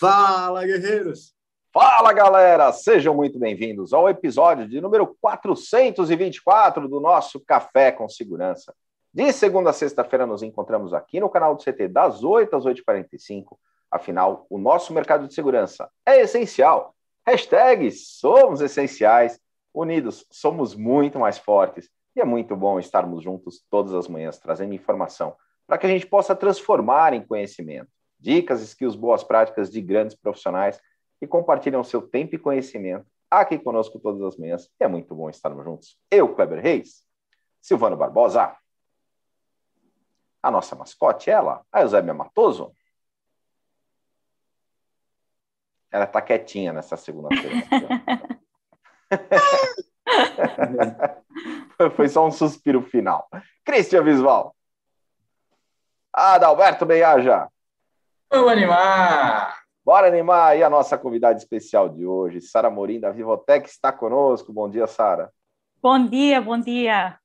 Fala, guerreiros! Fala, galera! Sejam muito bem-vindos ao episódio de número 424 do nosso Café com Segurança. De segunda a sexta-feira nos encontramos aqui no canal do CT das 8 às 8h45. Afinal, o nosso mercado de segurança é essencial. Hashtag somos essenciais. Unidos, somos muito mais fortes. E é muito bom estarmos juntos todas as manhãs, trazendo informação para que a gente possa transformar em conhecimento dicas, skills, boas práticas de grandes profissionais que compartilham seu tempo e conhecimento aqui conosco todas as manhãs. é muito bom estarmos juntos. Eu, Kleber Reis, Silvano Barbosa, a nossa mascote, ela, a Eusébia Matoso. Ela está quietinha nessa segunda-feira. Foi só um suspiro final. Cristian Visval. Adalberto Benhaja. Vamos animar! Bora animar! E a nossa convidada especial de hoje, Sara Morim, da Vivotec, está conosco. Bom dia, Sara. Bom dia, bom dia.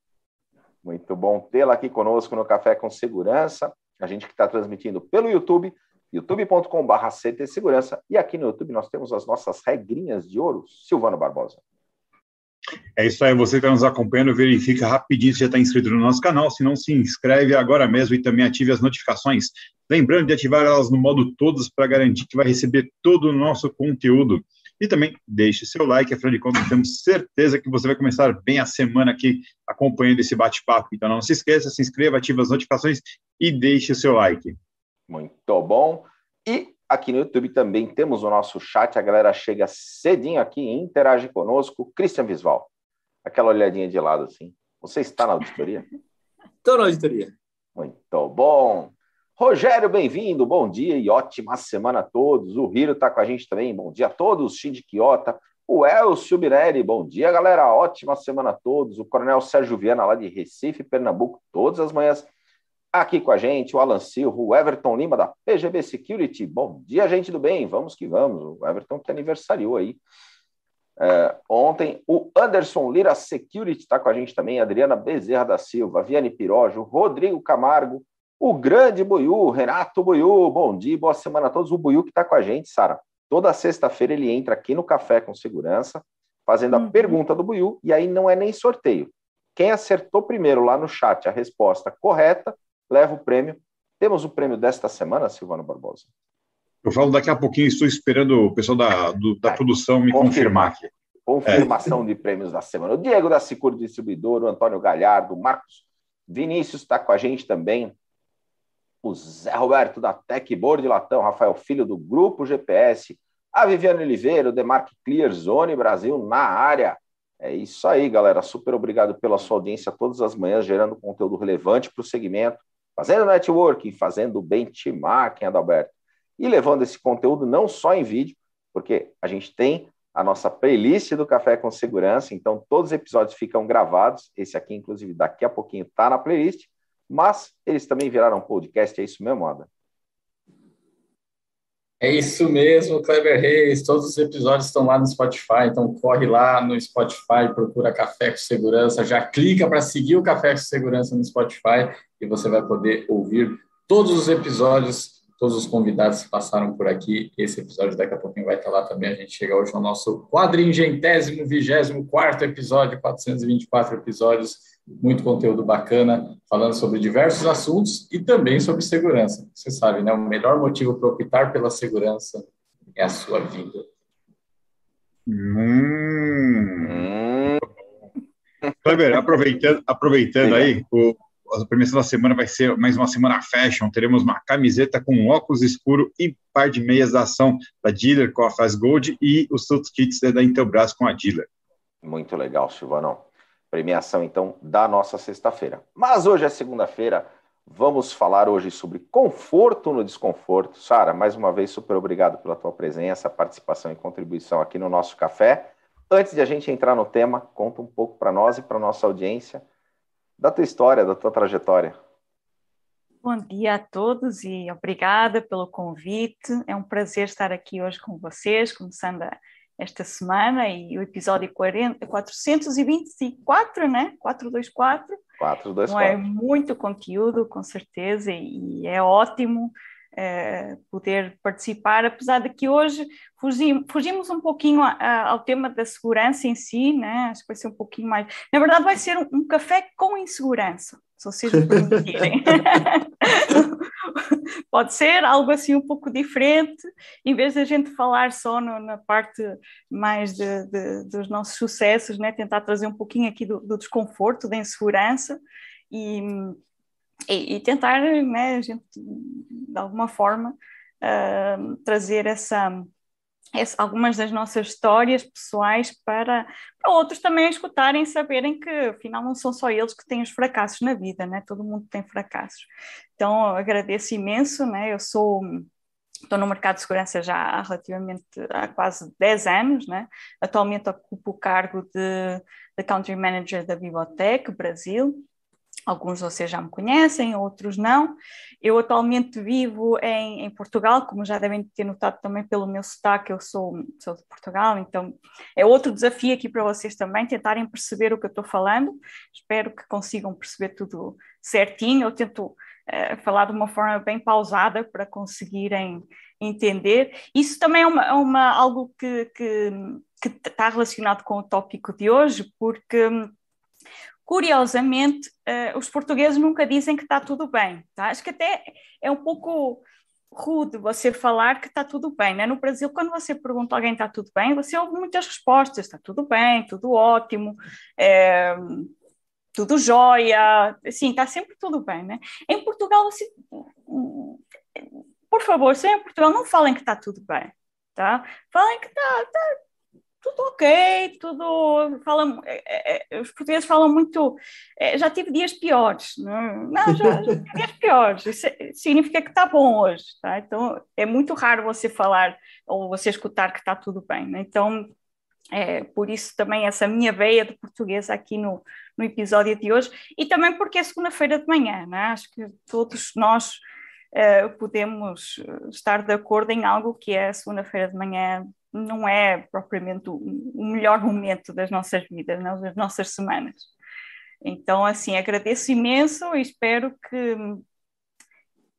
Muito bom tê-la aqui conosco no Café com Segurança. A gente que está transmitindo pelo YouTube, youtube.com.br Segurança. E aqui no YouTube nós temos as nossas regrinhas de ouro. Silvano Barbosa. É isso aí, você que está nos acompanhando, verifica rapidinho se já está inscrito no nosso canal, se não se inscreve agora mesmo e também ative as notificações. Lembrando de ativar elas no modo todos para garantir que vai receber todo o nosso conteúdo. E também deixe seu like, afinal de contas, temos certeza que você vai começar bem a semana aqui acompanhando esse bate-papo. Então não se esqueça, se inscreva, ative as notificações e deixe seu like. Muito bom. E aqui no YouTube também temos o nosso chat, a galera chega cedinho aqui e interage conosco. Christian Visval, aquela olhadinha de lado assim. Você está na auditoria? Estou na auditoria. Muito bom. Rogério, bem-vindo, bom dia e ótima semana a todos. O Hiro está com a gente também, bom dia a todos. Shinji Kiota, o Elcio Birelli, bom dia, galera, ótima semana a todos. O Coronel Sérgio Viana, lá de Recife, Pernambuco, todas as manhãs aqui com a gente. O Alan Silva, o Everton Lima, da PGB Security, bom dia, gente do bem, vamos que vamos. O Everton que aniversariou aí. É, ontem, o Anderson Lira Security está com a gente também, Adriana Bezerra da Silva, Viane Pirojo, Rodrigo Camargo, o grande Buiu, Renato Buiu, bom dia, boa semana a todos. O Buiu que está com a gente, Sara. Toda sexta-feira ele entra aqui no Café com Segurança, fazendo a uhum. pergunta do Buiu, e aí não é nem sorteio. Quem acertou primeiro lá no chat a resposta correta, leva o prêmio. Temos o prêmio desta semana, Silvano Barbosa. Eu falo daqui a pouquinho, estou esperando o pessoal da, do, da é, produção me confirmar aqui. Confirmação é. de prêmios da semana. O Diego da Sicur Distribuidor, o Antônio Galhardo, o Marcos Vinícius está com a gente também o Zé Roberto da Techboard Latão, Rafael Filho do Grupo GPS, a Viviane Oliveira, o Demarque Clear Zone Brasil na área. É isso aí, galera. Super obrigado pela sua audiência todas as manhãs, gerando conteúdo relevante para o segmento, fazendo networking, fazendo benchmarking, Adalberto, e levando esse conteúdo não só em vídeo, porque a gente tem a nossa playlist do Café com Segurança, então todos os episódios ficam gravados. Esse aqui, inclusive, daqui a pouquinho está na playlist mas eles também viraram podcast, é isso mesmo, Ada? É isso mesmo, Kleber Reis. Todos os episódios estão lá no Spotify, então corre lá no Spotify, procura Café com Segurança, já clica para seguir o Café com Segurança no Spotify e você vai poder ouvir todos os episódios, todos os convidados que passaram por aqui. Esse episódio daqui a pouquinho vai estar lá também. A gente chega hoje ao nosso quadringentésimo, vigésimo quarto episódio, 424 episódios muito conteúdo bacana, falando sobre diversos assuntos e também sobre segurança. Você sabe, né? O melhor motivo para optar pela segurança é a sua vida. Hum. Kleber, aproveitando, aproveitando aí, o, a premiação da semana vai ser mais uma semana fashion. Teremos uma camiseta com óculos escuro e par de meias da ação da Dealer com a Faz Gold e os seus kits da Intelbras com a Dealer. Muito legal, Silvanão premiação então da nossa sexta-feira. Mas hoje é segunda-feira, vamos falar hoje sobre conforto no desconforto. Sara, mais uma vez super obrigado pela tua presença, participação e contribuição aqui no nosso café. Antes de a gente entrar no tema, conta um pouco para nós e para nossa audiência da tua história, da tua trajetória. Bom dia a todos e obrigada pelo convite. É um prazer estar aqui hoje com vocês, começando a esta semana e o episódio 40, 424, né? 424. 424. Então é muito conteúdo, com certeza, e é ótimo uh, poder participar, apesar de que hoje fugimos, fugimos um pouquinho a, a, ao tema da segurança em si, né? acho que vai ser um pouquinho mais. Na verdade, vai ser um, um café com insegurança, se vocês me permitirem. Pode ser algo assim um pouco diferente, em vez de a gente falar só no, na parte mais de, de, dos nossos sucessos, né? tentar trazer um pouquinho aqui do, do desconforto, da insegurança e e, e tentar, né, a gente, de alguma forma, uh, trazer essa, algumas das nossas histórias pessoais para, para outros também escutarem e saberem que, afinal, não são só eles que têm os fracassos na vida, né? todo mundo tem fracassos. Então, agradeço imenso, né? eu sou estou no mercado de segurança já há relativamente há quase 10 anos, né? atualmente ocupo o cargo de, de Country Manager da Vivotec Brasil, Alguns vocês já me conhecem, outros não. Eu atualmente vivo em, em, Portugal, como já devem ter notado também pelo meu sotaque, eu sou, sou de Portugal, então é outro desafio aqui para vocês também, tentarem perceber o que eu estou falando. Espero que consigam perceber tudo certinho. Eu tento uh, falar de uma forma bem pausada para conseguirem entender. Isso também é, uma, é uma algo que, está relacionado com o tópico de hoje, porque curiosamente, uh, os portugueses nunca dizem que está tudo bem. Tá? Acho que até é um pouco rude você falar que está tudo bem. Né? No Brasil, quando você pergunta a alguém está tudo bem, você ouve muitas respostas: está tudo bem, tudo ótimo, é, tudo jóia, assim, está sempre tudo bem. Né? Em Portugal, você, por favor, se é em Portugal, não falem que está tudo bem. Tá? Falem que está tá, tudo ok, tudo. Fala, é, é, os portugueses falam muito. É, já tive dias piores. Não, não já, já tive dias piores. Isso é, significa que está bom hoje. Tá? Então é muito raro você falar ou você escutar que está tudo bem. Né? Então. É, por isso também essa minha veia de português aqui no, no episódio de hoje e também porque é segunda-feira de manhã, né? acho que todos nós uh, podemos estar de acordo em algo que é segunda-feira de manhã não é propriamente o, melhor momento das nossas vidas, não, das nossas semanas. Então, assim, agradeço imenso e espero que,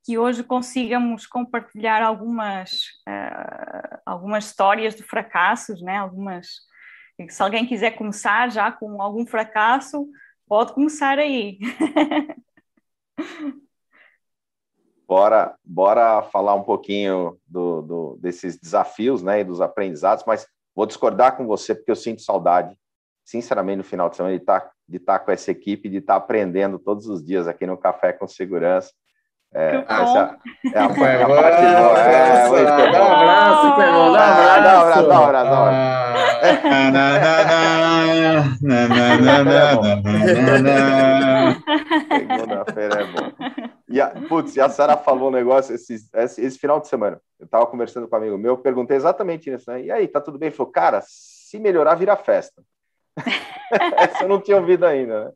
que hoje consigamos compartilhar algumas, uh, algumas histórias de fracassos, né? algumas. Se alguém quiser começar já com algum fracasso, pode começar aí. Bora, bora falar um pouquinho do, do, desses desafios né, e dos aprendizados, mas vou discordar com você porque eu sinto saudade, sinceramente, no final de semana, de estar, tá, de estar tá com essa equipe, de estar tá aprendendo todos os dias aqui no Café com Segurança. É, essa é a, é parte boa. É, muito bom. Dá um abraço, Clemão, dá um abraço. Dá um abraço, dá um abraço. E a, putz, e a Sara falou um negócio esse, esse, esse, final de semana. Eu estava conversando com um amigo meu, perguntei exatamente isso, né? E aí, tá tudo bem? Ele falou, cara, se melhorar, vira festa. Essa eu não tinha ouvido ainda, né?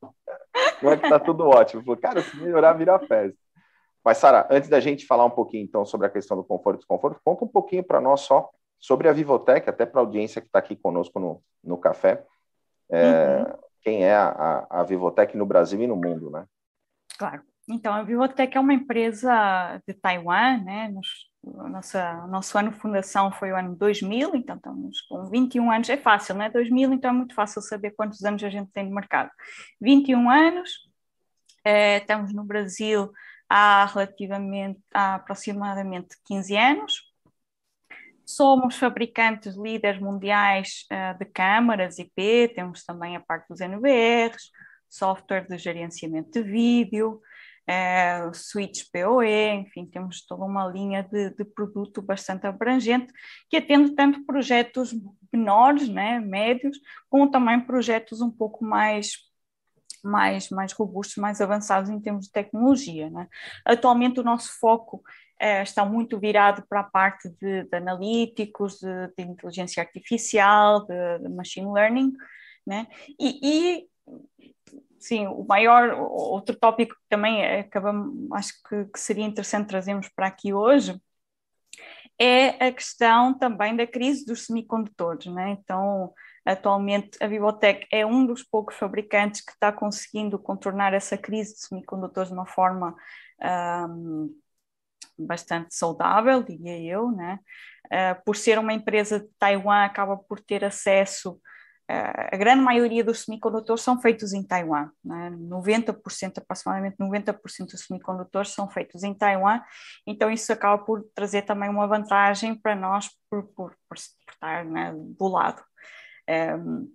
Não é que tá tudo ótimo. Ele falou, cara, se melhorar, vira festa. Mas, Sara, antes da gente falar um pouquinho, então, sobre a questão do conforto e desconforto, conta um pouquinho para nós só sobre a Vivotec, até para a audiência que está aqui conosco no, no café. É, uhum. Quem é a, a Vivotec no Brasil e no mundo, né? Claro. Então, a Vivotec é uma empresa de Taiwan, né? Nos, nossa, nosso ano de fundação foi o ano 2000, então estamos com 21 anos. É fácil, não é? 2000, então é muito fácil saber quantos anos a gente tem de mercado. 21 anos, é, estamos no Brasil há relativamente, há aproximadamente 15 anos. Somos fabricantes líderes mundiais uh, de câmaras IP, temos também a parte dos NVRs, software de gerenciamento de vídeo, é, switch PoE, enfim, temos toda uma linha de, de, produto bastante abrangente que atende tanto projetos menores, né, médios, como também projetos um pouco mais mais, mais robustos, mais avançados em termos de tecnologia. Né? Atualmente o nosso foco é, está muito virado para a parte de, de analíticos, de, de, inteligência artificial, de, de machine learning, né? e, e sim, o maior, outro tópico que também é, acabamos, acho que, que, seria interessante trazermos para aqui hoje, é a questão também da crise dos semicondutores, né? Então, atualmente a Vivotec é um dos poucos fabricantes que está conseguindo contornar essa crise de semicondutores de uma forma um, bastante saudável, diria eu, né? Uh, por ser uma empresa de Taiwan, acaba por ter acesso a grande maioria dos semicondutores são feitos em Taiwan, né? 90%, aproximadamente 90% dos semicondutores são feitos em Taiwan, então isso acaba por trazer também uma vantagem para nós por, por, por, estar né, do lado. Um,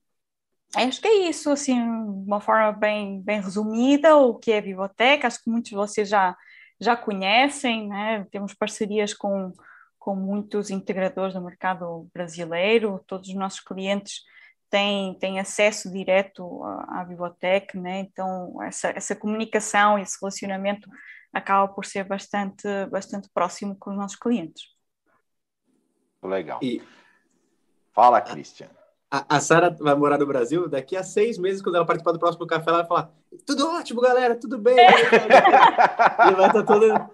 acho que é isso, assim, de uma forma bem, bem resumida, o que é a Vivoteca, acho que muitos de vocês já, já conhecem, né? temos parcerias com, com muitos integradores do mercado brasileiro, todos os nossos clientes tem, tem acesso direto à, à biblioteca, né? então essa, essa comunicação e esse relacionamento acaba por ser bastante, bastante próximo com os nossos clientes. Legal. E... Fala, Cristian. A, a Sara vai morar no Brasil, daqui a seis meses, quando ela participar do próximo café, ela vai falar: tudo ótimo, galera, tudo bem. e vai estar toda,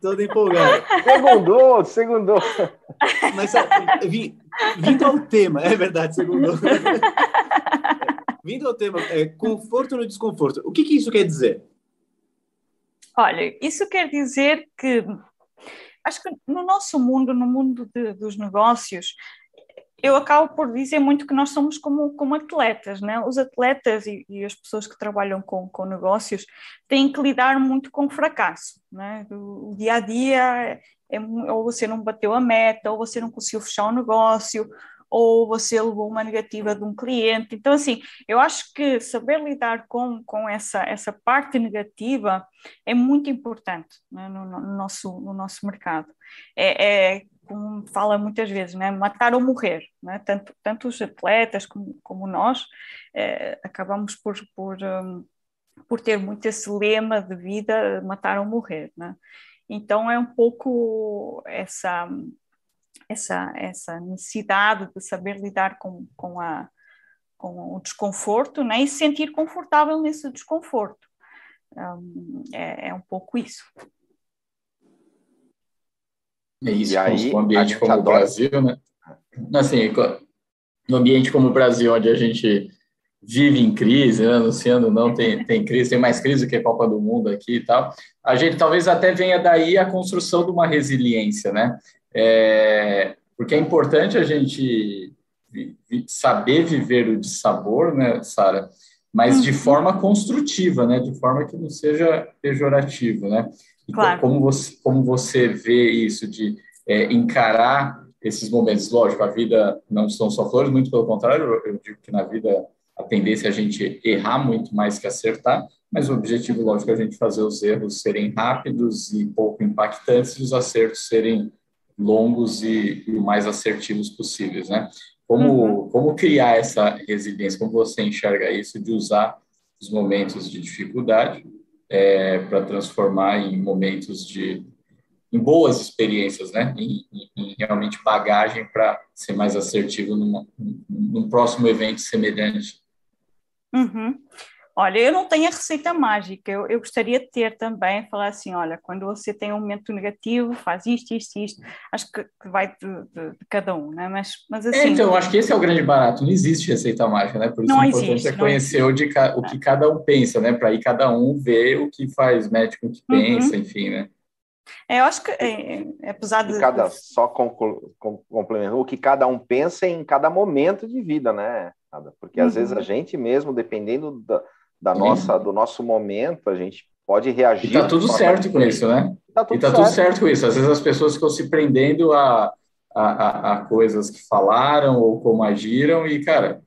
toda empolgada. Segundou, segundou. Mas vi, vindo ao tema, é verdade, segundou. vindo ao tema, é, conforto no desconforto. O que, que isso quer dizer? Olha, isso quer dizer que acho que no nosso mundo, no mundo de, dos negócios, eu acabo por dizer muito que nós somos como, como atletas, né? Os atletas e, e as pessoas que trabalham com, com negócios têm que lidar muito com o fracasso, né? O, o dia a dia é, é, ou você não bateu a meta, ou você não conseguiu fechar o negócio, ou você levou uma negativa de um cliente. Então, assim, eu acho que saber lidar com, com essa, essa parte negativa é muito importante né, no, no, nosso, no nosso mercado. É, é como fala muitas vezes, né? matar ou morrer. Né? Tanto, tanto os atletas como, como nós eh, acabamos por, por, um, por ter muito esse lema de vida, matar ou morrer. Né? Então é um pouco essa, essa, essa necessidade de saber lidar com, com, a, com o desconforto né? e se sentir confortável nesse desconforto. Um, é, é um pouco isso. É isso, e aí, um ambiente como adora. o Brasil, né? Assim, no ambiente como o Brasil, onde a gente vive em crise, né? Luciano não tem, tem crise, tem mais crise do que a Copa do Mundo aqui e tal. A gente talvez até venha daí a construção de uma resiliência, né? É, porque é importante a gente saber viver o dissabor, né, Sara? Mas de uhum. forma construtiva, né? De forma que não seja pejorativo, né? Claro. Como você, como você vê isso de é, encarar esses momentos? Lógico, a vida não são só flores, muito pelo contrário, eu digo que na vida a tendência é a gente errar muito mais que acertar, mas o objetivo, lógico, é a gente fazer os erros serem rápidos e pouco impactantes e os acertos serem longos e, e o mais assertivos possíveis, né? Como, uhum. como criar essa resiliência? Como você enxerga isso de usar os momentos de dificuldade é, para transformar em momentos de em boas experiências, né? Em, em, realmente bagagem para ser mais assertivo numa, num próximo evento semelhante. Uhum. Olha, eu não tenho a receita mágica, eu, eu, gostaria de ter também, falar assim, olha, quando você tem um momento negativo, faz isto, isto, isto, acho que, vai de, de, de, cada um, né? Mas, mas é, assim... É, então, eu acho que esse é o grande barato, não existe receita mágica, né? Por isso não é importante existe, é conhecer o, de, o que cada um pensa, né? Para aí cada um ver o que faz médico que uhum. pensa, enfim, né? É, eu acho que, é, é apesar de... Cada, só complementando, o que cada um pensa em cada momento de vida, né? Porque às uhum. vezes a gente mesmo, dependendo da da nossa, do nosso momento, a gente pode reagir. E tá tudo certo com isso, né? Tá tudo e tá certo. tudo certo com isso. Às vezes as pessoas ficam se prendendo a, a, a coisas que falaram ou como agiram, e, cara,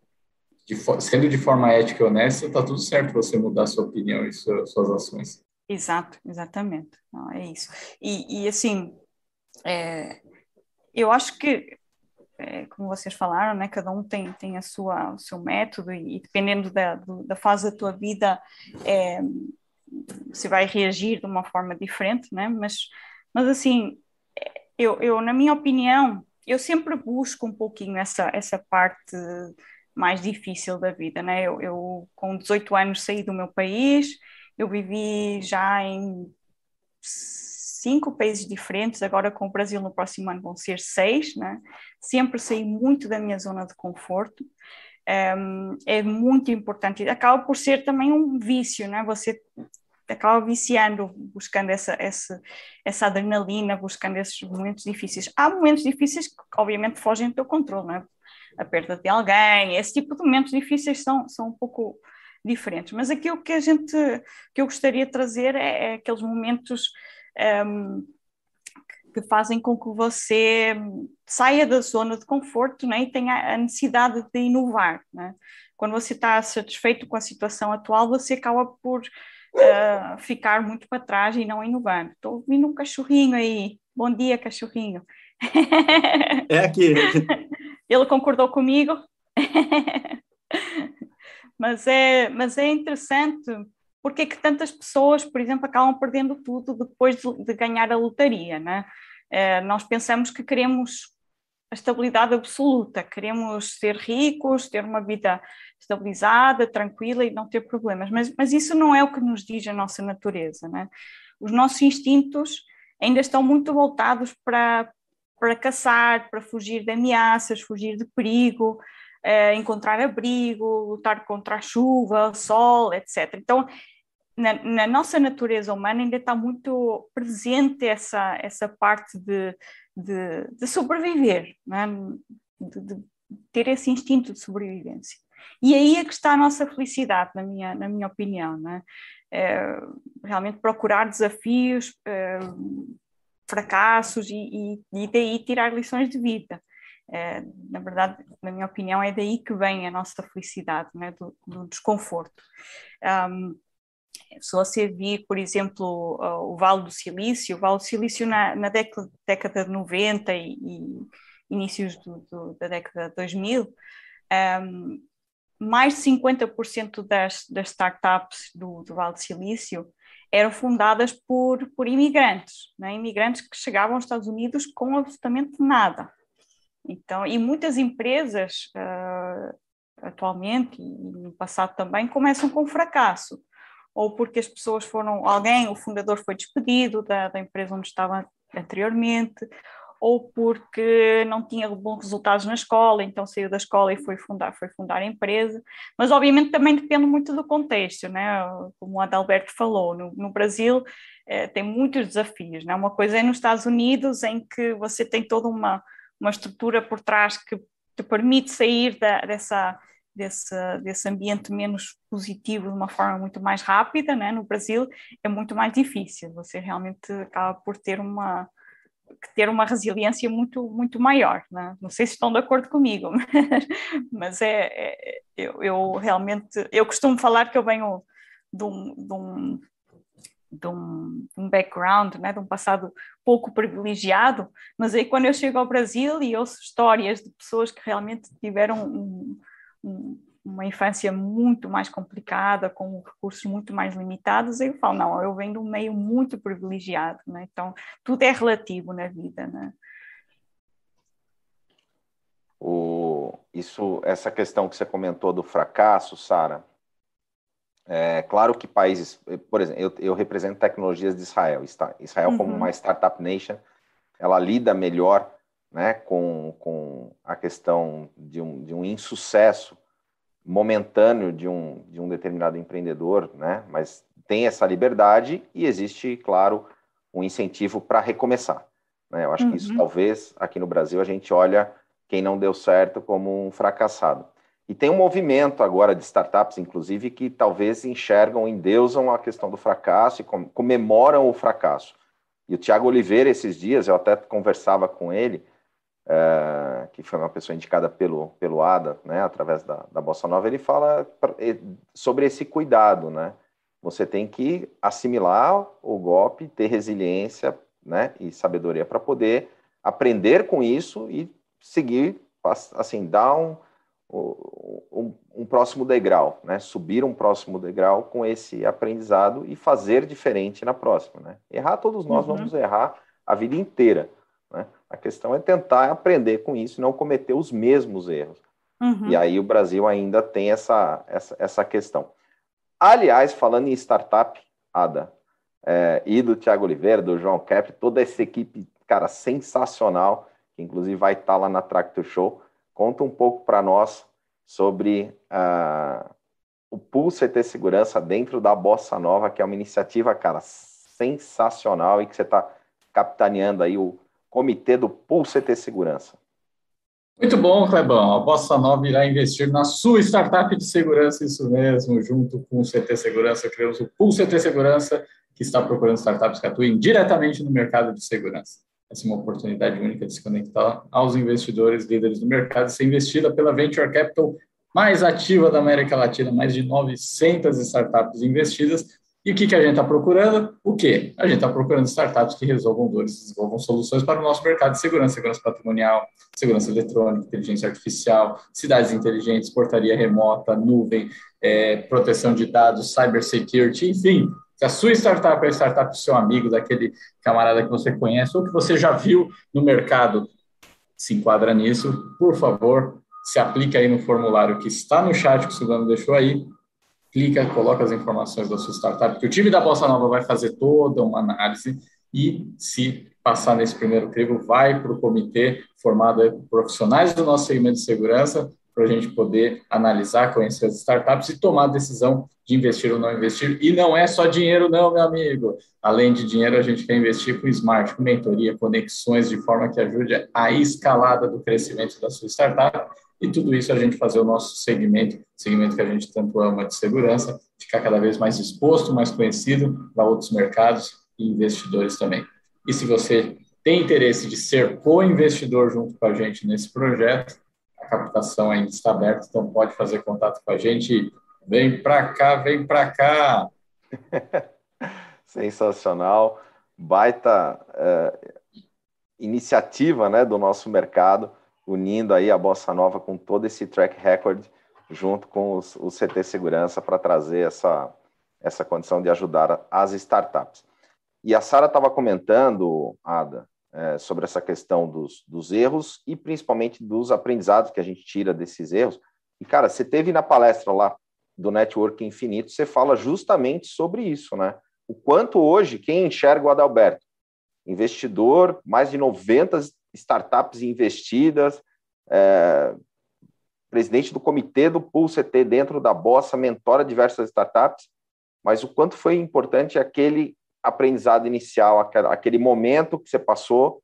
de, sendo de forma ética e honesta, tá tudo certo você mudar sua opinião e sua, suas ações. Exato, exatamente. Não, é isso. E, e assim, é, eu acho que é, como vocês falaram, né, cada um tem, tem a sua, o seu método e, e dependendo da, do, da fase da tua vida, é, você vai reagir de uma forma diferente, né? Mas, mas assim, eu, eu, na minha opinião, eu sempre busco um pouquinho essa, essa parte mais difícil da vida, né? Eu, eu com 18 anos saí do meu país, eu vivi já em cinco países diferentes, agora com o Brasil no próximo ano vão ser seis, né? sempre saí muito da minha zona de conforto, um, é muito importante, acaba por ser também um vício, né? você acaba viciando, buscando essa, essa, essa adrenalina, buscando esses momentos difíceis. Há momentos difíceis que, obviamente, fogem do teu controle, não é? A perda de alguém, esse tipo de momentos difíceis são, são um pouco diferentes. Mas aquilo que a gente, que eu gostaria de trazer é, é aqueles momentos um, que fazem com que você saia da zona de conforto né, e tenha a necessidade de inovar. Né? Quando você está satisfeito com a situação atual, você acaba por uh, ficar muito para trás e não inovar. Estou ouvindo um cachorrinho aí. Bom dia, cachorrinho. É aqui. Ele concordou comigo. mas, é, mas é interessante porque é que tantas pessoas, por exemplo, acabam perdendo tudo depois de, de ganhar a lotaria, né? É, nós pensamos que queremos a estabilidade absoluta, queremos ser ricos, ter uma vida estabilizada, tranquila e não ter problemas, mas, mas isso não é o que nos diz a nossa natureza, né? Os nossos instintos ainda estão muito voltados para, para caçar, para fugir de ameaças, fugir de perigo, uh, encontrar abrigo, lutar contra a chuva, o sol, etc. Então, na, na, nossa natureza humana ainda está muito presente essa, essa parte de, de, de sobreviver, é? de, de, ter esse instinto de sobrevivência. E aí é que está a nossa felicidade, na minha, na minha opinião. É? É, realmente procurar desafios, é, fracassos e, e, e daí tirar lições de vida. É, na verdade, na minha opinião, é daí que vem a nossa felicidade, né? do, do desconforto. Um, se você vir, por exemplo, o Vale do Silício, o Vale do Silício na, na década, década, de 90 e, e inícios do, do, da década de 2000, um, mais de 50% das, das startups do, do Vale do Silício eram fundadas por, por imigrantes, né? imigrantes que chegavam aos Estados Unidos com absolutamente nada. Então, e muitas empresas uh, atualmente e no passado também começam com fracasso, ou porque as pessoas foram, alguém, o fundador foi despedido da, da empresa onde estava anteriormente, ou porque não tinha bons resultados na escola, então saiu da escola e foi fundar, foi fundar a empresa. Mas obviamente também depende muito do contexto, né? Como o Adalberto falou, no, no Brasil eh, tem muitos desafios, né? Uma coisa é nos Estados Unidos em que você tem toda uma uma estrutura por trás que te permite sair da, dessa, desse, desse ambiente menos positivo de uma forma muito mais rápida, né? no Brasil é muito mais difícil, você realmente acaba por ter uma ter uma resiliência muito muito maior, né? não sei se estão de acordo comigo, mas, mas é, é eu, eu, realmente eu costumo falar que eu venho de um, de um de um, um, background, né, de um passado pouco privilegiado, mas aí quando eu chego ao Brasil e ouço histórias de pessoas que realmente tiveram um, um, uma infância muito mais complicada, com recursos muito mais limitados, eu falo, não, eu venho de um meio muito privilegiado, né? então tudo é relativo na vida. Né? O, isso, essa questão que você comentou do fracasso, Sara, é, claro que países, por exemplo, eu, eu represento tecnologias de Israel. Israel, uhum. como uma startup nation, ela lida melhor né, com, com a questão de um, de um insucesso momentâneo de um, de um determinado empreendedor, né, mas tem essa liberdade e existe, claro, um incentivo para recomeçar. Né? Eu acho uhum. que isso, uhum. talvez, aqui no Brasil, a gente olha quem não deu certo como um fracassado. E tem um movimento agora de startups, inclusive, que talvez enxergam, endeusam a questão do fracasso e comemoram o fracasso. E o Tiago Oliveira, esses dias, eu até conversava com ele, é, que foi uma pessoa indicada pelo, pelo ADA, né, através da, da Bossa Nova, ele fala sobre esse cuidado, né? Você tem que assimilar o golpe, ter resiliência né, e sabedoria para poder aprender com isso e seguir, assim, dar um um, um, próximo degrau, né? Subir um próximo degrau com esse aprendizado e fazer diferente na próxima, né? Errar todos nós uhum. vamos errar a vida inteira? A questão é tentar aprender com isso e não cometer os mesmos erros. Uhum. E aí o Brasil ainda tem essa, essa, essa questão. Aliás, falando em startup, Ada, é, e do Tiago Oliveira, do João Kepler, toda essa equipe, cara, sensacional, que inclusive vai estar lá na Tractor Show, Conta um pouco para nós sobre uh, o Pool CT Segurança dentro da Bossa Nova, que é uma iniciativa, cara, sensacional e que você está capitaneando aí o comitê do Pool CT Segurança. Muito bom, Clebão. A Bossa Nova irá investir na sua startup de segurança, isso mesmo, junto com o CT Segurança, criamos o Pool CT Segurança, que está procurando startups que atuem diretamente no mercado de segurança. Essa é uma oportunidade única de se conectar aos investidores líderes do mercado e ser investida pela Venture Capital mais ativa da América Latina, mais de 900 startups investidas. E o que, que a gente está procurando? O quê? A gente está procurando startups que resolvam dores, desenvolvam soluções para o nosso mercado de segurança, segurança patrimonial, segurança eletrônica, inteligência artificial, cidades inteligentes, portaria remota, nuvem, é, proteção de dados, cybersecurity, enfim. Se a sua startup é a startup do seu amigo, daquele camarada que você conhece ou que você já viu no mercado, se enquadra nisso, por favor, se aplica aí no formulário que está no chat que o Silvano deixou aí, clica, coloca as informações da sua startup, que o time da Bossa Nova vai fazer toda uma análise e se passar nesse primeiro crivo, vai para o comitê formado por profissionais do nosso segmento de segurança para a gente poder analisar, conhecer as startups e tomar a decisão de investir ou não investir. E não é só dinheiro, não, meu amigo. Além de dinheiro, a gente quer investir com smart, com mentoria, conexões, de forma que ajude a escalada do crescimento da sua startup. E tudo isso a gente fazer o nosso segmento, segmento que a gente tanto ama de segurança, ficar cada vez mais exposto, mais conhecido para outros mercados e investidores também. E se você tem interesse de ser co-investidor junto com a gente nesse projeto, captação ainda está aberta, então pode fazer contato com a gente. Vem para cá, vem para cá. Sensacional, baita é, iniciativa né, do nosso mercado, unindo aí a Bossa Nova com todo esse track record, junto com os, o CT Segurança, para trazer essa, essa condição de ajudar as startups. E a Sara estava comentando, Ada, é, sobre essa questão dos, dos erros e principalmente dos aprendizados que a gente tira desses erros. E, cara, você teve na palestra lá do Network Infinito, você fala justamente sobre isso, né? O quanto hoje, quem enxerga o Adalberto? Investidor, mais de 90 startups investidas, é, presidente do comitê do Pool CT dentro da Bossa, mentora diversas startups, mas o quanto foi importante aquele aprendizado inicial, aquele momento que você passou,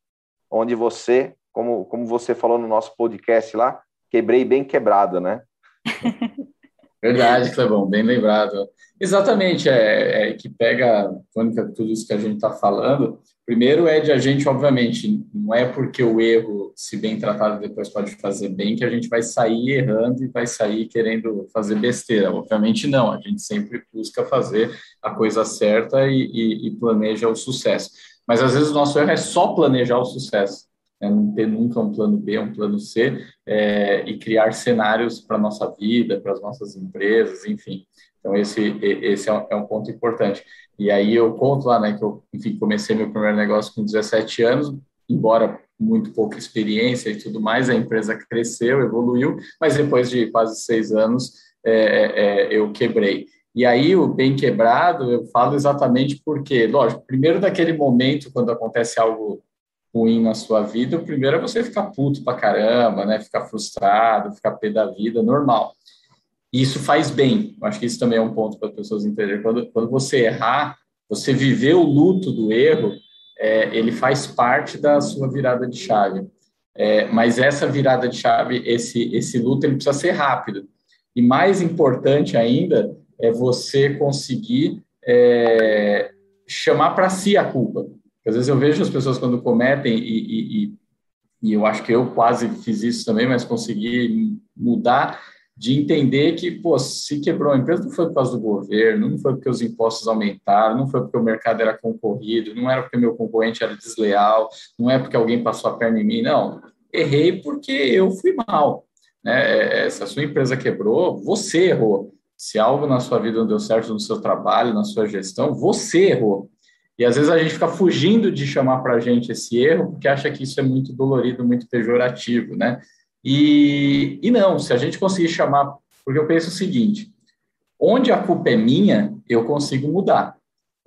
onde você, como, como você falou no nosso podcast lá, quebrei bem quebrado, né? Verdade, Clebão, bem lembrado. Exatamente, é, é que pega tônica tudo isso que a gente está falando. Primeiro é de a gente, obviamente, não é porque o erro, se bem tratado, depois pode fazer bem, que a gente vai sair errando e vai sair querendo fazer besteira. Obviamente não, a gente sempre busca fazer a coisa certa e, e, e planeja o sucesso. Mas às vezes o nosso erro é só planejar o sucesso né, não ter nunca um plano B, um plano C, é, e criar cenários para a nossa vida, para as nossas empresas, enfim. Então, esse, esse é, é um ponto importante. E aí eu conto lá, né, que eu, enfim, comecei meu primeiro negócio com 17 anos, embora muito pouca experiência e tudo mais, a empresa cresceu, evoluiu, mas depois de quase seis anos é, é, é eu quebrei. E aí, o bem quebrado, eu falo exatamente porque, lógico, primeiro daquele momento, quando acontece algo ruim na sua vida, o primeiro é você ficar puto pra caramba, né? Ficar frustrado, ficar pé da vida, normal. E isso faz bem. Eu acho que isso também é um ponto para as pessoas entenderem. Quando, quando você errar, você viver o luto do erro, é, ele faz parte da sua virada de chave. É, mas essa virada de chave, esse, esse luto, ele precisa ser rápido. E mais importante ainda é você conseguir é, chamar para si a culpa. Às vezes eu vejo as pessoas quando cometem, e, e, e, e eu acho que eu quase fiz isso também, mas consegui mudar de entender que, pô, se quebrou a empresa não foi por causa do governo, não foi porque os impostos aumentaram, não foi porque o mercado era concorrido, não era porque meu concorrente era desleal, não é porque alguém passou a perna em mim, não. Errei porque eu fui mal. Né? É, se a sua empresa quebrou, você errou. Se algo na sua vida não deu certo no seu trabalho, na sua gestão, você errou. E às vezes a gente fica fugindo de chamar para a gente esse erro porque acha que isso é muito dolorido, muito pejorativo, né? E, e não, se a gente conseguir chamar, porque eu penso o seguinte: onde a culpa é minha, eu consigo mudar.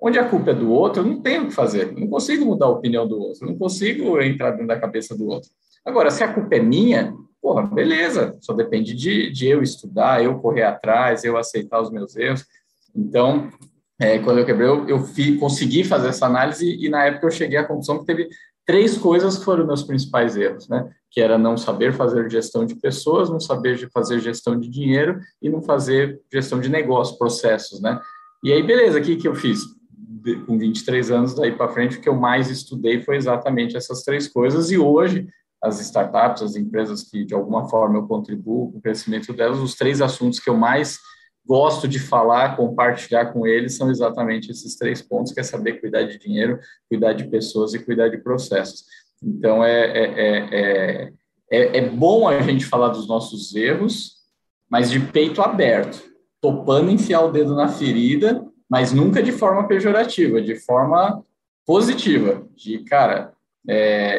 Onde a culpa é do outro, eu não tenho o que fazer. Eu não consigo mudar a opinião do outro, eu não consigo entrar dentro da cabeça do outro. Agora, se a culpa é minha, porra, beleza, só depende de, de eu estudar, eu correr atrás, eu aceitar os meus erros. Então, é, quando eu quebrei, eu, eu fi, consegui fazer essa análise e na época eu cheguei à conclusão que teve três coisas foram meus principais erros, né? Que era não saber fazer gestão de pessoas, não saber fazer gestão de dinheiro e não fazer gestão de negócio, processos, né? E aí, beleza, o que, que eu fiz? Com 23 anos, daí para frente, o que eu mais estudei foi exatamente essas três coisas, e hoje, as startups, as empresas que de alguma forma eu contribuo com o crescimento delas, os três assuntos que eu mais gosto de falar, compartilhar com eles são exatamente esses três pontos, que é saber cuidar de dinheiro, cuidar de pessoas e cuidar de processos. Então, é, é, é, é, bom a gente falar dos nossos erros, mas de peito aberto, topando enfiar o dedo na ferida, mas nunca de forma pejorativa, de forma positiva, de, cara,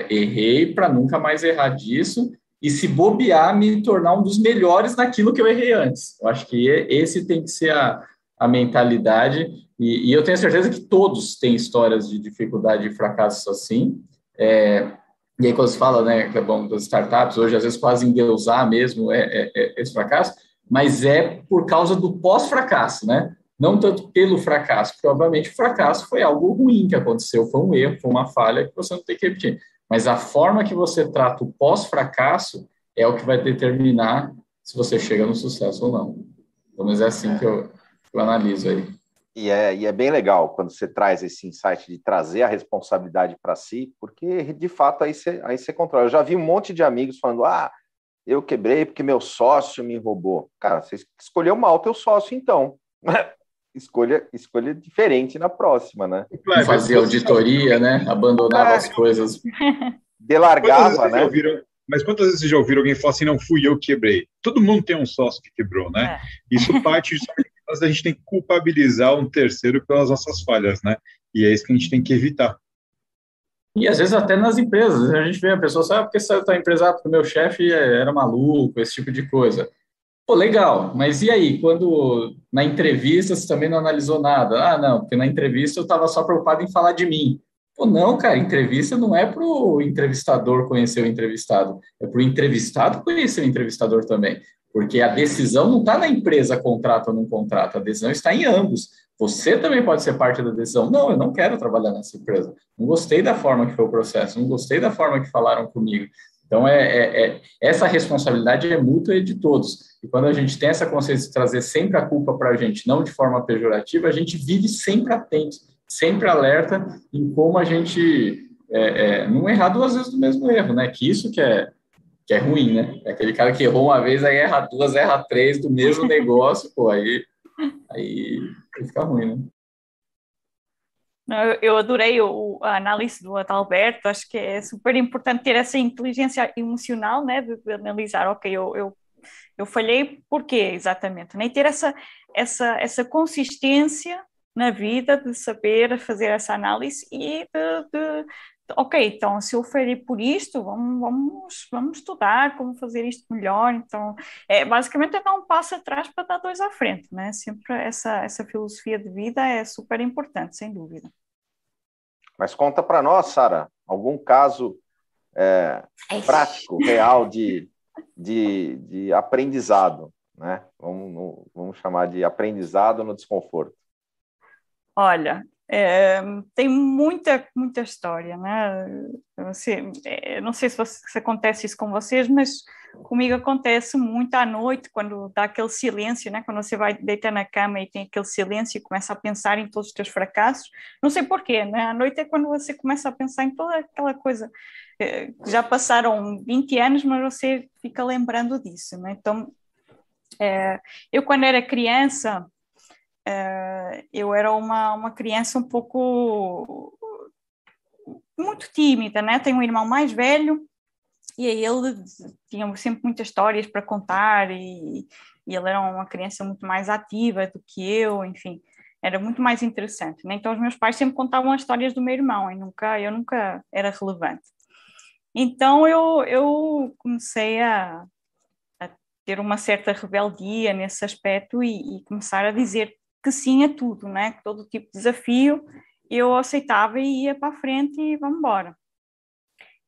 errei para nunca mais errar disso, e se bobear, me tornar um dos melhores naquilo que eu errei antes. Eu acho que esse tem que ser a, a mentalidade, e, e eu tenho certeza que todos têm histórias de dificuldade e fracasso assim. É, e aí, quando se fala, né, que é bom, das startups, hoje às vezes quase endeusar mesmo é, é, é esse fracasso, mas é por causa do pós-fracasso, né? Não tanto pelo fracasso, porque obviamente o fracasso foi algo ruim que aconteceu, foi um erro, foi uma falha que você não tem que repetir. Mas a forma que você trata o pós-fracasso é o que vai determinar se você chega no sucesso ou não. Pelo menos é assim que eu, que eu analiso aí. E é, e é bem legal quando você traz esse insight de trazer a responsabilidade para si, porque de fato aí você, aí você controla. Eu já vi um monte de amigos falando: ah, eu quebrei porque meu sócio me roubou. Cara, você escolheu mal teu sócio, então. escolha, escolha diferente na próxima, né? Fazer auditoria, né? Abandonava é, as coisas. Delargava, né? Ouviram, mas quantas vezes vocês já ouviram alguém falar assim, não fui eu que quebrei? Todo mundo tem um sócio que quebrou, né? É. Isso parte justamente a gente tem que culpabilizar um terceiro pelas nossas falhas, né? E é isso que a gente tem que evitar. E às vezes até nas empresas, a gente vê a pessoa, sabe, porque saiu da empresa, porque o meu chefe era maluco, esse tipo de coisa. Pô, legal, mas e aí, quando na entrevista você também não analisou nada? Ah, não, porque na entrevista eu estava só preocupado em falar de mim. Pô, não, cara, entrevista não é para o entrevistador conhecer o entrevistado, é para o entrevistado conhecer o entrevistador também. Porque a decisão não está na empresa contrata ou não contrata, a decisão está em ambos. Você também pode ser parte da decisão. Não, eu não quero trabalhar nessa empresa. Não gostei da forma que foi o processo, não gostei da forma que falaram comigo. Então, é, é, é, essa responsabilidade é mútua e de todos. E quando a gente tem essa consciência de trazer sempre a culpa para a gente, não de forma pejorativa, a gente vive sempre atento, sempre alerta em como a gente é, é, não errar duas vezes do mesmo erro, né? Que isso que é, que é ruim, né? É aquele cara que errou uma vez, aí erra duas, erra três do mesmo negócio, pô, aí, aí fica ruim, né? Eu adorei o, a análise do Adalberto, acho que é super importante ter essa inteligência emocional, né, de, de analisar, ok, eu, eu, eu falhei, porquê exatamente? Nem ter essa, essa, essa consistência na vida de saber fazer essa análise e de, de, ok, então se eu falhei por isto, vamos, vamos, vamos estudar como fazer isto melhor. Então, é, basicamente é dar um passo atrás para dar dois à frente, né? Sempre essa, essa filosofia de vida é super importante, sem dúvida. Mas conta para nós, Sara, algum caso é, prático, real de, de, de aprendizado, né? Vamos, vamos chamar de aprendizado no desconforto. Olha, é, tem muita, muita história, né? Você, é, não sei se, você, se, acontece isso com vocês, mas comigo acontece muito à noite, quando dá aquele silêncio, né? Quando você vai deitar na cama e tem aquele silêncio e começa a pensar em todos os teus fracassos. Não sei porquê, né? À noite é quando você começa a pensar em toda aquela coisa. É, já passaram 20 anos, mas você fica lembrando disso, né? Então, é, eu quando era criança Uh, eu era uma, uma criança um pouco muito tímida, né? Tenho um irmão mais velho e ele tinha sempre muitas histórias para contar e, e, ele era uma criança muito mais ativa do que eu, enfim, era muito mais interessante, né? Então os meus pais sempre contavam as histórias do meu irmão e nunca, eu nunca era relevante. Então eu, eu comecei a, a ter uma certa rebeldia nesse aspecto e, e começar a dizer que sim a tudo, né? Que todo tipo de desafio eu aceitava e ia para a frente e vamos embora.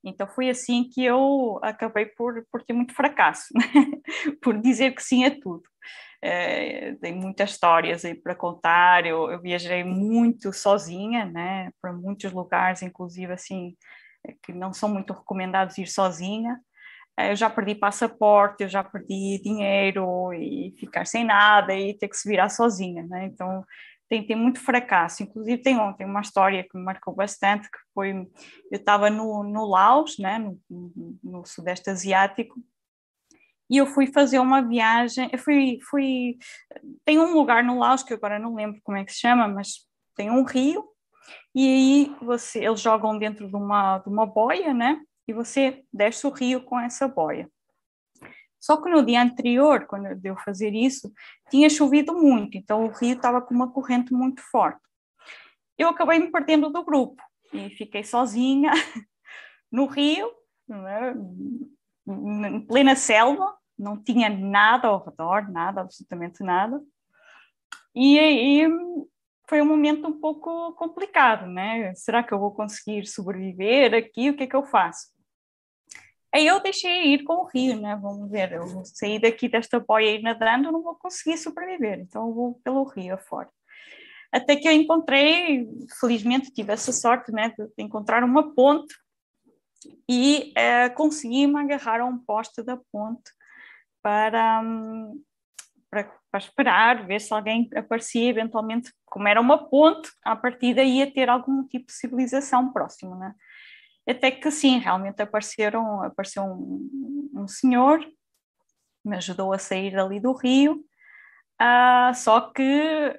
Então foi assim que eu acabei por, por ter muito fracasso, né? por dizer que sim a tudo. É, tem muitas histórias aí para contar. Eu, eu, viajei muito sozinha, né, para muitos lugares, inclusive assim que não são muito recomendados ir sozinha. Eh, eu já perdi passaporte, eu já perdi dinheiro e ficar sem nada e ter que se virar sozinha, né? Então tem, tem muito fracasso. Inclusive tem, tem uma história que me marcou bastante, que foi, eu estava no, no Laos, né? no, no Sudeste Asiático, e eu fui fazer uma viagem, eu fui, fui, tem um lugar no Laos que agora não lembro como é que se chama, mas tem um rio, e aí você, eles jogam dentro de uma, de uma boia, né? E você desce o rio com essa boia. Só que no dia anterior, quando eu deu fazer isso, tinha chovido muito, então o rio estava com uma corrente muito forte. Eu acabei me perdendo do grupo e fiquei sozinha no rio, né? em plena selva, não tinha nada ao redor, nada, absolutamente nada. E aí foi um momento um pouco complicado, né? Será que eu vou conseguir sobreviver aqui? O que é que eu faço? Aí eu deixei ir com o rio, né? Vamos ver, eu vou sair daqui desta boia e nadando, não vou conseguir sobreviver, então eu vou pelo rio afora. Até que eu encontrei, felizmente tive essa sorte, né, de encontrar uma ponte e é, consegui me agarrar a um poste da ponte para, para, para, esperar, ver se alguém aparecia eventualmente, como era uma ponte, a partir daí ia ter algum tipo de civilização próximo, né? Até que sim, realmente apareceram, apareceu um, um senhor, me ajudou a sair ali do rio, uh, só que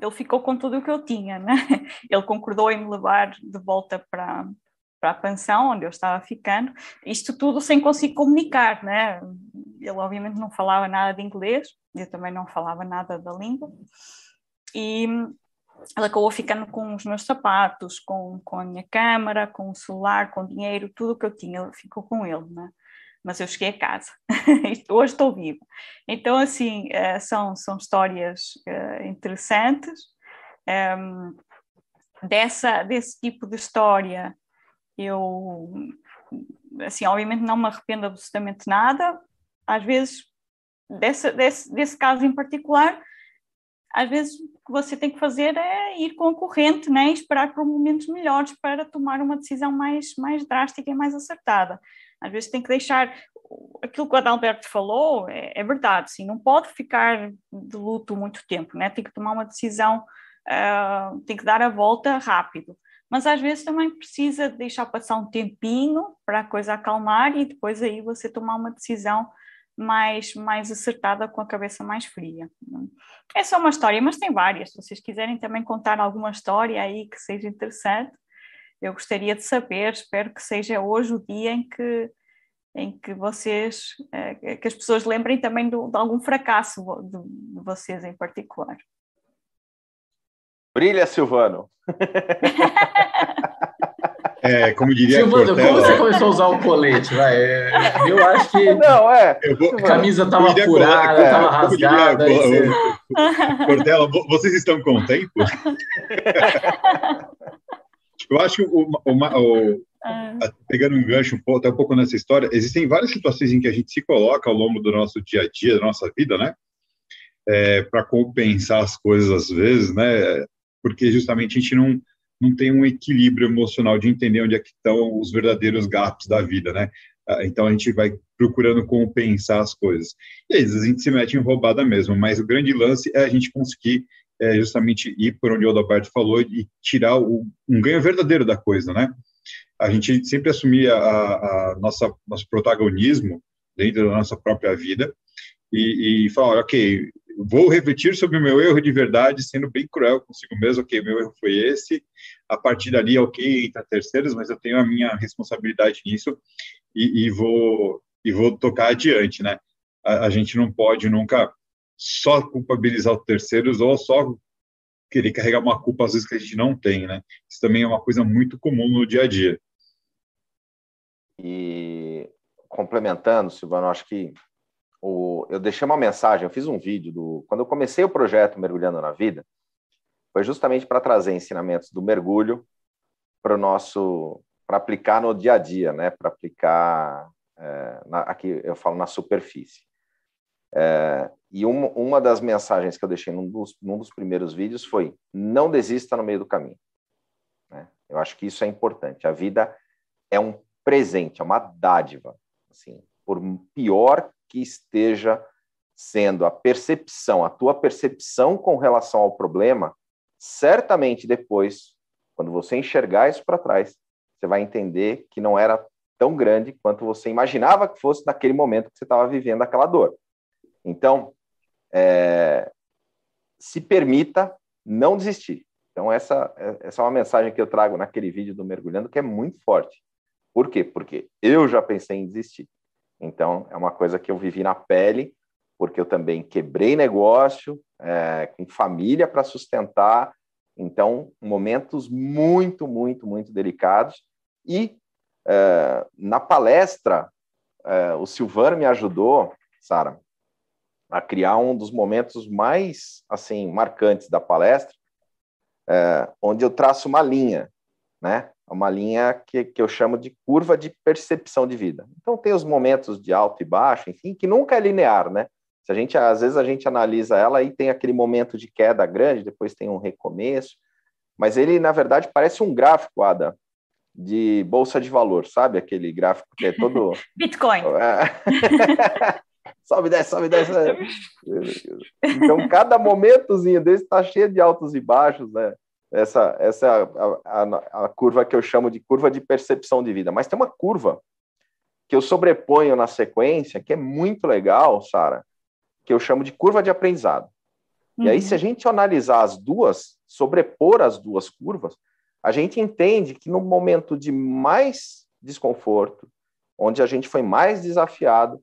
ele ficou com tudo o que eu tinha, né? Ele concordou em me levar de volta para, para a pensão onde eu estava ficando, isto tudo sem conseguir comunicar, né? Ele obviamente não falava nada de inglês, eu também não falava nada da língua, e ele acabou ficando com os meus sapatos, com, com a minha câmara, com o celular, com o dinheiro, tudo o que eu tinha, ficou com ele, né? Mas eu cheguei a casa, hoje estou viva. Então, assim, eh, são, são histórias eh, interessantes. Um, dessa, desse tipo de história, eu, assim, obviamente não me arrependo absolutamente nada. Às vezes, desse, desse, desse caso em particular, às vezes o que você tem que fazer é ir com a corrente, né? Esperar por momentos melhores para tomar uma decisão mais, mais drástica e mais acertada. Às vezes tem que deixar aquilo que o Adalberto falou é, é verdade, sim, não pode ficar de luto muito tempo, né? Tem que tomar uma decisão, uh, tem que dar a volta rápido mas às vezes também precisa deixar passar um tempinho para a coisa acalmar e depois aí você tomar uma decisão mais, mais acertada com a cabeça mais fria. É só uma história, mas tem várias. Se vocês quiserem também contar alguma história aí que seja interessante, eu gostaria de saber. Espero que seja hoje o dia em que em que vocês, eh, que as pessoas lembrem também do, de algum fracasso de, de vocês em particular. Brilha, Silvano. É, como diria Silvano, Cortella, como você começou a usar o colete? Vai? É, eu acho que não, é. Vou, a camisa estava furada, estava rasgada. Diria, você... Cortella, vocês estão com tempo? eu acho que o, o, o, ah. pegando um gancho um pouco, até um pouco nessa história, existem várias situações em que a gente se coloca ao longo do nosso dia a dia, da nossa vida, né? É, para compensar as coisas às vezes, né? porque justamente a gente não, não tem um equilíbrio emocional de entender onde é que estão os verdadeiros gaps da vida, né? Ah, então a gente vai procurando compensar as coisas. E aí, a gente se mete em roubada mesmo, mas o grande lance é a gente conseguir é, justamente ir por onde o Adalberto falou e tirar o, um ganho verdadeiro da coisa, né? A gente sempre assumia a, a nossa nosso protagonismo dentro da nossa própria vida e, e falar, ok, vou refletir sobre o meu erro de verdade, sendo bem cruel consigo mesmo, ok, meu erro foi esse, a partir dali, ok, entra terceiros, mas eu tenho a minha responsabilidade nisso e, e vou e vou tocar adiante, né? A, a, gente não pode nunca só culpabilizar os terceiros ou só querer carregar uma culpa às vezes que a gente não tem, né? Isso também é uma coisa muito comum no dia a dia. E complementando, Silvano, acho que o, eu deixei uma mensagem, eu fiz um vídeo do quando eu comecei o projeto Mergulhando na Vida, foi justamente para trazer ensinamentos do mergulho para nosso aplicar no dia a dia, né? Para aplicar é, na, aqui eu falo na superfície. É, e uma, uma das mensagens que eu deixei num dos, num dos primeiros vídeos foi: não desista no meio do caminho. Né? Eu acho que isso é importante. A vida é um presente, é uma dádiva. Assim, por pior que esteja sendo a percepção, a tua percepção com relação ao problema, certamente depois, quando você enxergar isso para trás, você vai entender que não era tão grande quanto você imaginava que fosse naquele momento que você estava vivendo aquela dor. Então, é, se permita não desistir. Então, essa, essa é uma mensagem que eu trago naquele vídeo do Mergulhando, que é muito forte. Por quê? Porque eu já pensei em desistir. Então, é uma coisa que eu vivi na pele, porque eu também quebrei negócio, é, com família para sustentar. Então, momentos muito, muito, muito delicados. E é, na palestra, é, o Silvano me ajudou, Sara, a criar um dos momentos mais assim marcantes da palestra, é, onde eu traço uma linha, né? Uma linha que, que eu chamo de curva de percepção de vida. Então tem os momentos de alto e baixo, enfim, que nunca é linear, né? Se a gente às vezes a gente analisa ela e tem aquele momento de queda grande, depois tem um recomeço, mas ele na verdade parece um gráfico, Ada, de bolsa de valor, sabe? Aquele gráfico que é todo Bitcoin. sobe, desce, sobe, desce. Né? Então, cada momentozinho desse está cheio de altos e baixos, né? Essa, essa é a, a, a, curva que eu chamo de curva de percepção de vida. Mas tem uma curva que eu sobreponho na sequência, que é muito legal, Sara, que eu chamo de curva de aprendizado. Uhum. E aí, se a uhum. gente analisar as duas, sobrepor as duas curvas, a gente entende que no momento de mais desconforto, onde a gente foi mais desafiado,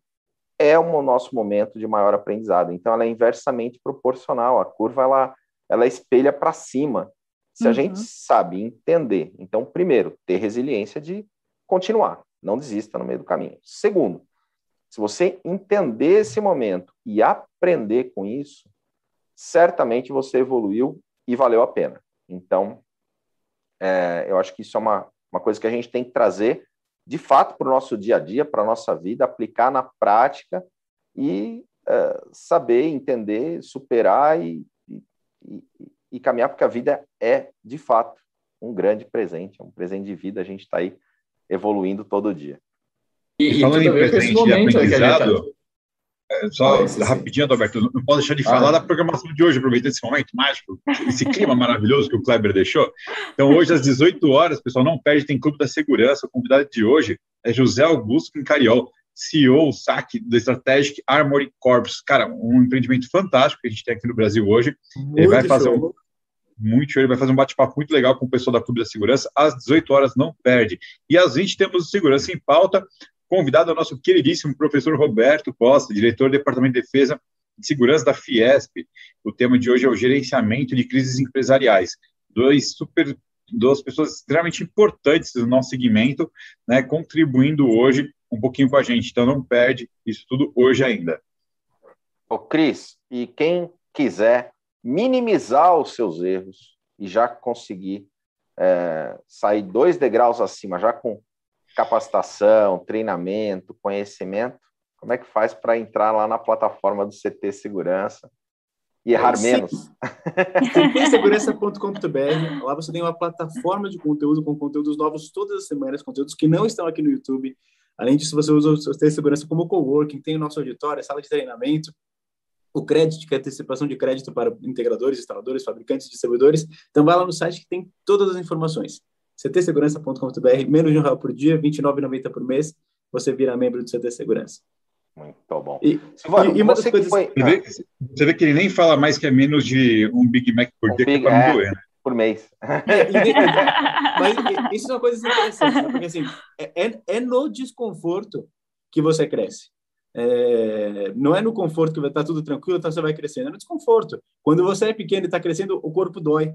é o nosso momento de maior aprendizado. Então, ela é inversamente proporcional. A curva ela, ela espelha para cima. Se uhum. a gente sabe entender, então, primeiro, ter resiliência de continuar, não desista no meio do caminho. Segundo, se você entender esse momento e aprender com isso, certamente você evoluiu e valeu a pena. Então, é, eu acho que isso é uma, uma coisa que a gente tem que trazer de fato para o nosso dia a dia, para a nossa vida, aplicar na prática e uh, saber, entender, superar e, e, e, caminhar, porque a vida é, de fato, um grande presente, é um presente de vida, a gente está aí evoluindo todo dia. E, e falando em presente de aprendizado, só rapidinho, Alberto, não posso deixar de ah. falar da programação de hoje, aproveitando esse momento mágico, esse clima maravilhoso que o Kleber deixou. Então, hoje, às 18 horas, pessoal, não perde, tem Clube da Segurança. O convidado de hoje é José Augusto Cariol, CEO, SAC do Strategic Armory Corps. Cara, um empreendimento fantástico que a gente tem aqui no Brasil hoje. Muito ele vai fazer show. um muito show. Ele vai fazer um bate-papo muito legal com o pessoal da Clube da Segurança. Às 18 horas, não perde. E às 20 temos o Segurança em Pauta convidado ao nosso queridíssimo professor Roberto Costa, diretor do Departamento de Defesa e Segurança da Fiesp. O tema de hoje é o gerenciamento de crises empresariais. Dois super duas pessoas extremamente importantes do nosso segmento, né, contribuindo hoje um pouquinho com a gente. Então não perde isso tudo hoje ainda. Ô Cris, e quem quiser minimizar os seus erros e já conseguir é, sair dois degraus acima, já com capacitação, treinamento, conhecimento, como é que faz para entrar lá na plataforma do CT Segurança e errar é, menos? ctsegurança.com.br, lá você tem uma plataforma de conteúdo com conteúdos novos todas as semanas, conteúdos que não estão aqui no YouTube. Além disso, você usa o CT Segurança como coworking, tem o nosso auditório, sala de treinamento, o crédito, que é antecipação de crédito para integradores, instaladores, fabricantes, distribuidores. Então, vai lá no site que tem todas as informações ctsegurança.com.br, menos de um real por dia, R$ 29,90 por mês, você vira membro do CT Segurança. Muito bom. E, Silvano, e uma das coisas... Foi... Você, vê, você, vê, que ele nem fala mais que é menos de um Big Mac por um dia, Big, que é para não doer, né? Por mês. É, mas isso é uma coisa interessante, né? porque assim, é, é, é no desconforto que você cresce. É, não é no conforto que vai estar tudo tranquilo, então você vai crescendo, é no desconforto. Quando você é pequeno e está crescendo, o corpo dói.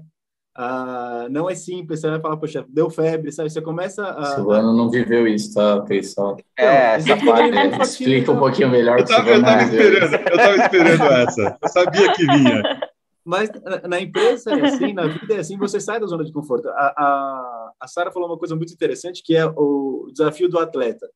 Ah, não é simples, você vai falar, poxa, deu febre, sabe? Você começa a. Silvano não viveu isso, tá, pessoal? É, essa parte explica um pouquinho melhor. Eu estava esperando, eu estava esperando essa. Eu sabia que vinha. Mas na empresa é assim, na vida é assim, você sai da zona de conforto. A, a, a Sara falou uma coisa muito interessante, que é o desafio do atleta.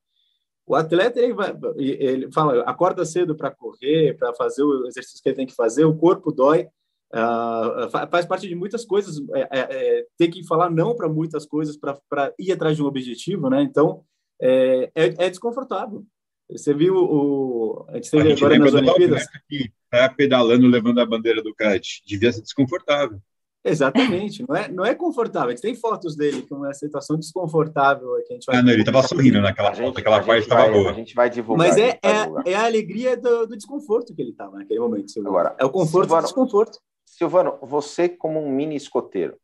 O atleta, ele, vai, ele fala, acorda cedo para correr, para fazer o exercício que ele tem que fazer, o corpo dói, uh, faz parte de muitas coisas, é, é, é, ter que falar não para muitas coisas para ir atrás de um objetivo, né? Então, é, é, é desconfortável. Você viu o. A gente teve a agora nas Olimpíadas. Que tá pedalando, levando a bandeira do kart. Devia ser desconfortável. Exatamente, não é, não é confortável. A gente tem fotos dele com uma situação desconfortável que a gente vai. Ah, não, ele estava sorrindo naquela gente, foto, aquela parte estava boa. A gente vai divulgar. Mas é, é, é, a alegria do, do desconforto que ele estava naquele momento. Agora, é o conforto Silvano, do desconforto. Silvano, você como um mini escoteiro.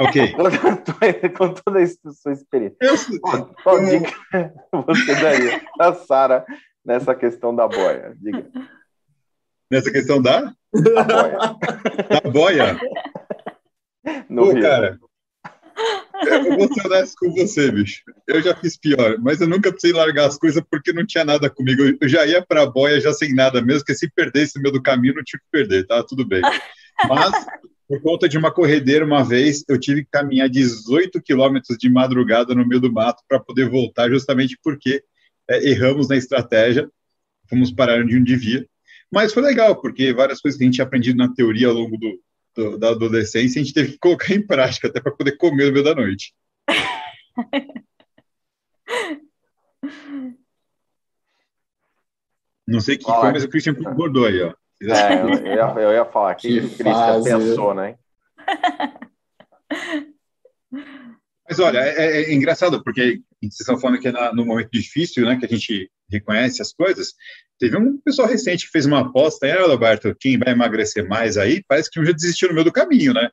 Ok. com toda a sua experiência. Qual dica você daria a Sara nessa questão da boia? Diga. Nessa questão da? Da boia. Da boia? Pô, cara, eu vou ser honesto com você, bicho. Eu já fiz pior, mas eu nunca precisei largar as coisas porque não tinha nada comigo. Eu já ia pra boia já sem nada, mesmo que se perdesse no meio do caminho, não tinha que perder, tá? Tudo bem. Mas por conta de uma corredeira, uma vez, eu tive que caminhar 18 quilômetros de madrugada no meio do mato para poder voltar, justamente porque é, erramos na estratégia, fomos parar onde não devia. Mas foi legal, porque várias coisas que a gente tinha aprendido na teoria ao longo do, do, da adolescência, a gente teve que colocar em prática, até para poder comer no meio da noite. Não sei o que foi, mas o Christian concordou aí, ó. É, eu, ia, eu ia falar que, que o Cristian pensou, né? Mas olha, é, é, é, engraçado, porque vocês estão falando que é na, no momento difícil, né, que a gente reconhece as coisas. Teve um pessoal recente que fez uma aposta, é, Roberto, quem vai emagrecer mais aí, parece que um já desistiu no meio do caminho, né?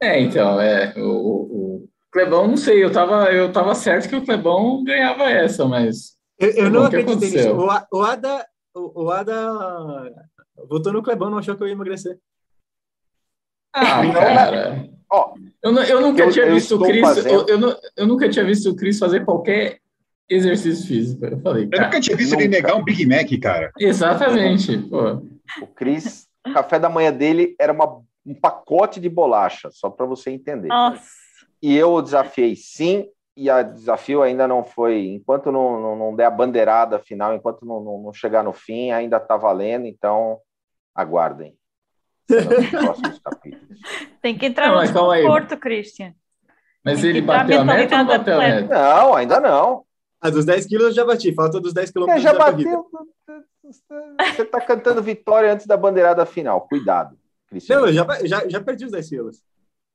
É, então, é, o, o Clebão, não sei, eu tava, eu tava certo que o Clebão ganhava essa, mas... Eu, eu não acredito nisso. O, o Ada, o, o Ada Votou no Clebão, não achou que eu ia emagrecer. Ah, cara. Ó, eu, eu nunca eu, tinha eu visto o Cris. Eu, eu, eu, nunca tinha visto o Cris fazer qualquer exercício físico. Eu falei. Eu nunca tinha visto nunca. ele negar um Big Mac, cara. Exatamente. Pô. O Cris, o café da manhã dele era uma, um pacote de bolacha, só para você entender. Nossa. E eu o desafiei sim, e o desafio ainda não foi. Enquanto não, não, não der a bandeirada final, enquanto não, não, não chegar no fim, ainda está valendo. Então, aguardem. Tem que entrar não, no conforto, Christian. Mas Tem ele bateu a meta ou não bateu a meta? Não, ainda não. A dos 10 quilos eu já bati, falta dos 10 quilômetros. É, já bateu. Você está cantando vitória antes da bandeirada final. Cuidado, Cristian. Não, eu já, já, já perdi os 10 quilos.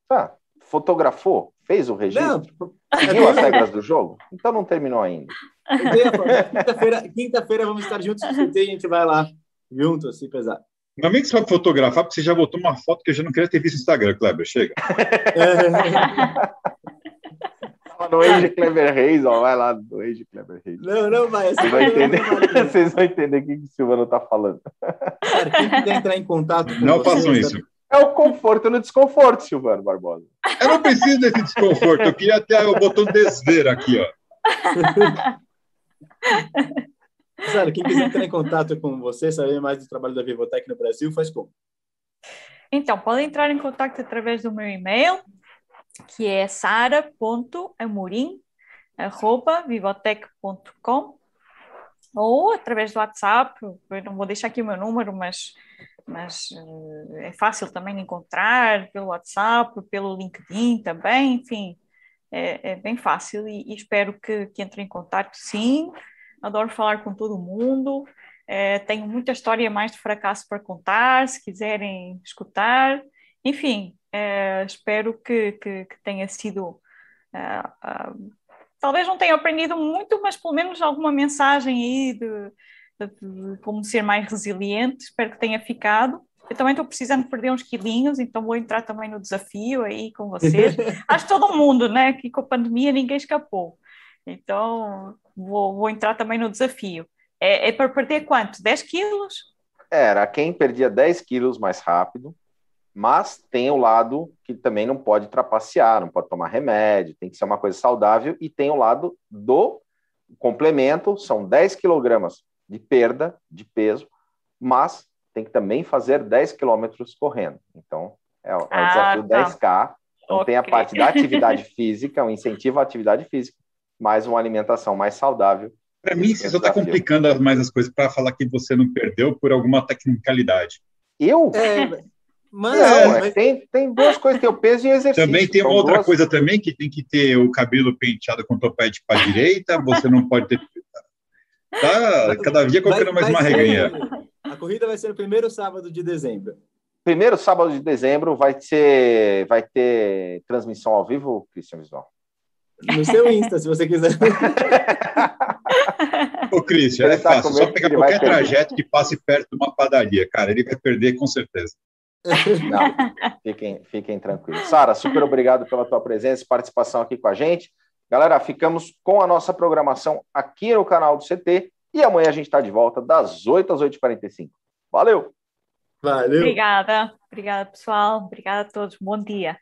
Tá. Fotografou? Fez o registro? Não. Seguiu as regras do jogo? Então não terminou ainda. Quinta-feira quinta vamos estar juntos, a gente vai lá juntos, se pesar. Não vem que você vai fotografar, porque você já botou uma foto que eu já não queria ter visto no Instagram, Kleber. Chega. no Age Kleber Reis, ó, vai lá no Age Kleber Reis. Não, não vai. Vocês vão entender, vocês vão entender o que o Silvano está falando. Cara, quem quiser entrar em contato com Não façam isso. É o conforto no desconforto, Silvano Barbosa. Eu não preciso desse desconforto, eu queria até o botão desver aqui, ó. Sara, quem quiser entrar em contato com você, saber mais do trabalho da Vivotec no Brasil, faz como? Então, pode entrar em contato através do meu e-mail, que é sara.amorim.vivotec.com ou através do WhatsApp, eu não vou deixar aqui o meu número, mas, mas eh, é fácil também encontrar pelo WhatsApp, pelo LinkedIn também, enfim, é, é bem fácil e, e espero que, que entre em contato, sim, adoro falar com todo mundo. É, tenho muita história mais de fracasso para contar, se quiserem escutar. Enfim, é, espero que, que, que, tenha sido. É, talvez não tenha aprendido muito, mas pelo menos alguma mensagem aí de, de, de como ser mais resiliente. Espero que tenha ficado. Eu também estou precisando perder uns quilinhos, então vou entrar também no desafio aí com vocês. Acho que todo mundo, né? Que com a pandemia ninguém escapou. Então, vou, vou entrar também no desafio. É, é para perder quanto? 10 quilos? Era quem perdia 10 quilos mais rápido, mas tem o lado que também não pode trapacear, não pode tomar remédio, tem que ser uma coisa saudável, e tem o lado do complemento, são 10 quilogramas de perda de peso, mas tem que também fazer 10 quilômetros correndo. Então, é, o, é o Ah, desafio tá. 10K. Então, tem a parte da atividade física, o incentivo à atividade física, mais uma alimentação mais saudável. Para mim, você só está complicando mais as coisas para falar que você não perdeu por alguma tecnicalidade. Eu? É, mas, Não, mas- é, tem, tem duas coisas, tem o peso e o exercício. Também tem uma outra duas- coisa também, que tem que ter o cabelo penteado com topete para a direita, você não pode ter... Tá cada dia colocando mais uma reganha. A corrida vai ser no primeiro sábado de dezembro. Primeiro sábado de dezembro vai ser, vai ter transmissão ao vivo, Cristian Visual. No seu Insta, se você quiser. Ô, Christian, Ele é fácil, só que pegar qualquer trajeto que passe perto de uma padaria, cara, ele vai perder com certeza. Não, fiquem, fiquem tranquilos. Sara, super obrigado pela tua presença e participação aqui com a gente. Galera, ficamos com a nossa programação aqui no canal do CT e amanhã a gente está de volta das 8 às 8h45. Valeu! Valeu. Obrigada, obrigada pessoal, obrigada a todos, bom dia.